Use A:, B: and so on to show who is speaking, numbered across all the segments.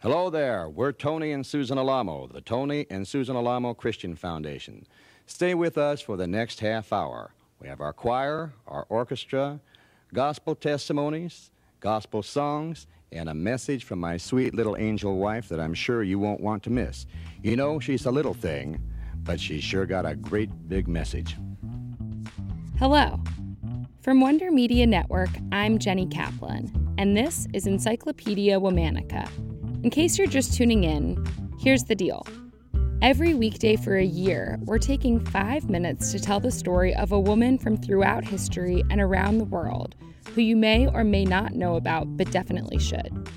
A: Hello there. We're Tony and Susan Alamo, the Tony and Susan Alamo Christian Foundation. Stay with us for the next half hour. We have our choir, our orchestra, gospel testimonies, gospel songs, and a message from my sweet little angel wife that I'm sure you won't want to miss. You know, she's a little thing, but she's sure got a great big message.
B: Hello. From Wonder Media Network, I'm Jenny Kaplan, and this is Encyclopedia Womannica. In case you're just tuning in, here's the deal. Every weekday for a year, we're taking five minutes to tell the story of a woman from throughout history and around the world who you may or may not know about, but definitely should.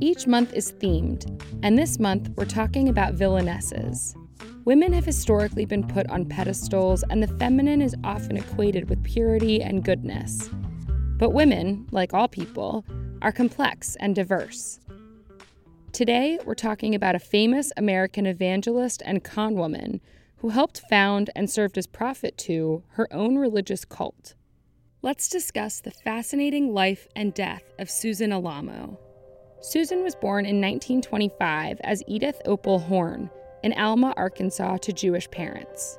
B: Each month is themed, and this month we're talking about villainesses. Women have historically been put on pedestals, and the feminine is often equated with purity and goodness. But women, like all people, are complex and diverse. Today, we're talking about a famous American evangelist and con woman who helped found and served as prophet to her own religious cult. Let's discuss the fascinating life and death of Susan Alamo. Susan was born in 1925 as Edith Opal Horn in Alma, Arkansas, to Jewish parents.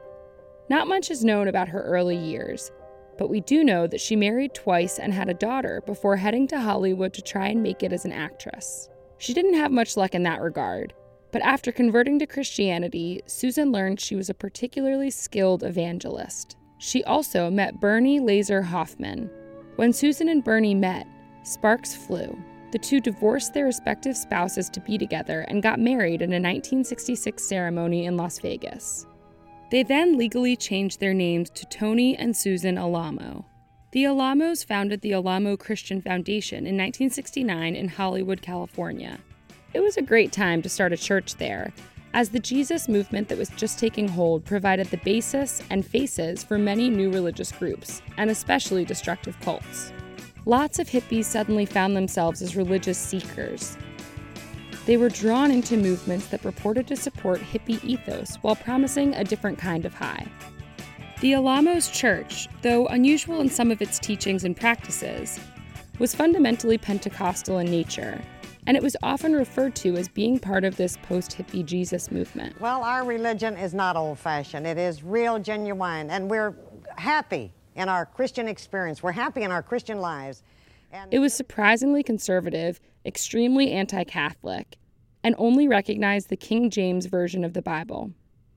B: Not much is known about her early years, but we do know that she married twice and had a daughter before heading to Hollywood to try and make it as an actress. She didn't have much luck in that regard, but after converting to Christianity, Susan learned she was a particularly skilled evangelist. She also met Bernie Lazar Hoffman. When Susan and Bernie met, sparks flew. The two divorced their respective spouses to be together and got married in a 1966 ceremony in Las Vegas. They then legally changed their names to Tony and Susan Alamo. The Alamos founded the Alamo Christian Foundation in 1969 in Hollywood, California. It was a great time to start a church there, as the Jesus movement that was just taking hold provided the basis and faces for many new religious groups, and especially destructive cults. Lots of hippies suddenly found themselves as religious seekers. They were drawn into movements that purported to support hippie ethos while promising a different kind of high. The Alamos Church, though unusual in some of its teachings and practices, was fundamentally Pentecostal in nature, and it was often referred to as being part of this post hippie Jesus movement.
C: Well, our religion is not old fashioned, it is real, genuine, and we're happy in our Christian experience. We're happy in our Christian lives.
B: And it was surprisingly conservative, extremely anti Catholic, and only recognized the King James Version of the Bible.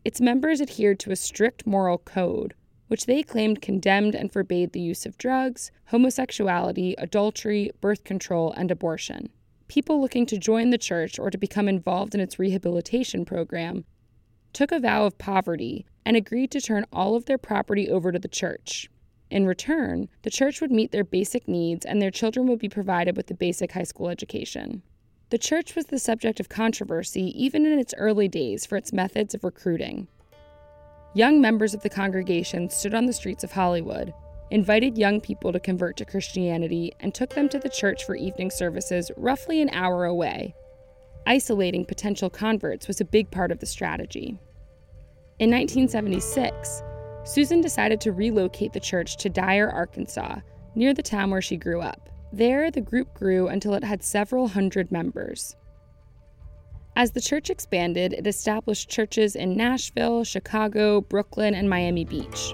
B: Its members adhered to a strict moral code, which they claimed condemned and forbade the use of drugs, homosexuality, adultery, birth control, and abortion. People looking to join the church or to become involved in its rehabilitation program took a vow of poverty and agreed to turn all of their property over to the church. In return, the church would meet their basic needs and their children would be provided with a basic high school education. The church was the subject of controversy even in its early days for its methods of recruiting. Young members of the congregation stood on the streets of Hollywood, invited young people to convert to Christianity, and took them to the church for evening services roughly an hour away. Isolating potential converts was a big part of the strategy. In 1976, Susan decided to relocate the church to Dyer, Arkansas, near the town where she grew up. There, the group grew until it had several hundred members. As the church expanded, it established churches in Nashville, Chicago, Brooklyn, and Miami Beach.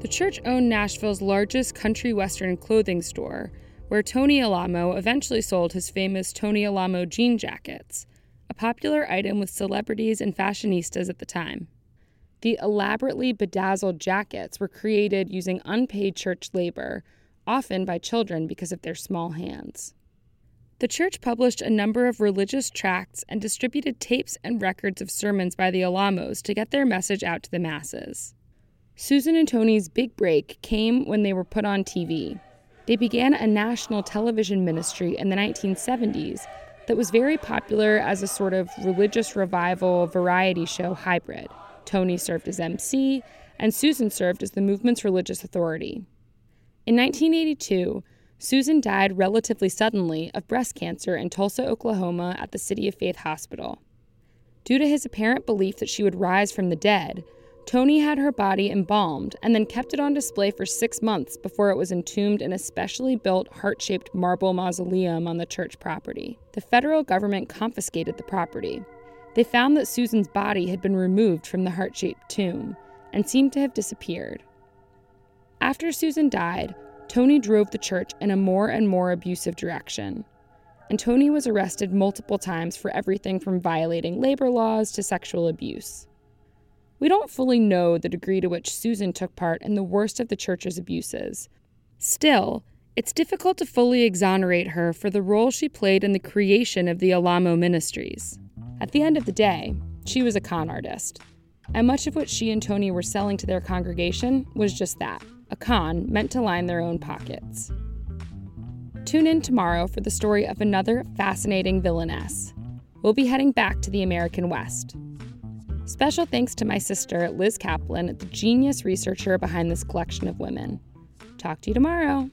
B: The church owned Nashville's largest country western clothing store, where Tony Alamo eventually sold his famous Tony Alamo jean jackets, a popular item with celebrities and fashionistas at the time. The elaborately bedazzled jackets were created using unpaid church labor often by children because of their small hands. The church published a number of religious tracts and distributed tapes and records of sermons by the Alamos to get their message out to the masses. Susan and Tony's big break came when they were put on TV. They began a national television ministry in the 1970s that was very popular as a sort of religious revival variety show hybrid. Tony served as MC, and Susan served as the movement's religious authority. In 1982, Susan died relatively suddenly of breast cancer in Tulsa, Oklahoma at the City of Faith Hospital. Due to his apparent belief that she would rise from the dead, Tony had her body embalmed and then kept it on display for six months before it was entombed in a specially built heart shaped marble mausoleum on the church property. The federal government confiscated the property. They found that Susan's body had been removed from the heart shaped tomb and seemed to have disappeared. After Susan died, Tony drove the church in a more and more abusive direction. And Tony was arrested multiple times for everything from violating labor laws to sexual abuse. We don't fully know the degree to which Susan took part in the worst of the church's abuses. Still, it's difficult to fully exonerate her for the role she played in the creation of the Alamo Ministries. At the end of the day, she was a con artist, and much of what she and Tony were selling to their congregation was just that a con meant to line their own pockets. Tune in tomorrow for the story of another fascinating villainess. We'll be heading back to the American West. Special thanks to my sister, Liz Kaplan, the genius researcher behind this collection of women. Talk to you tomorrow.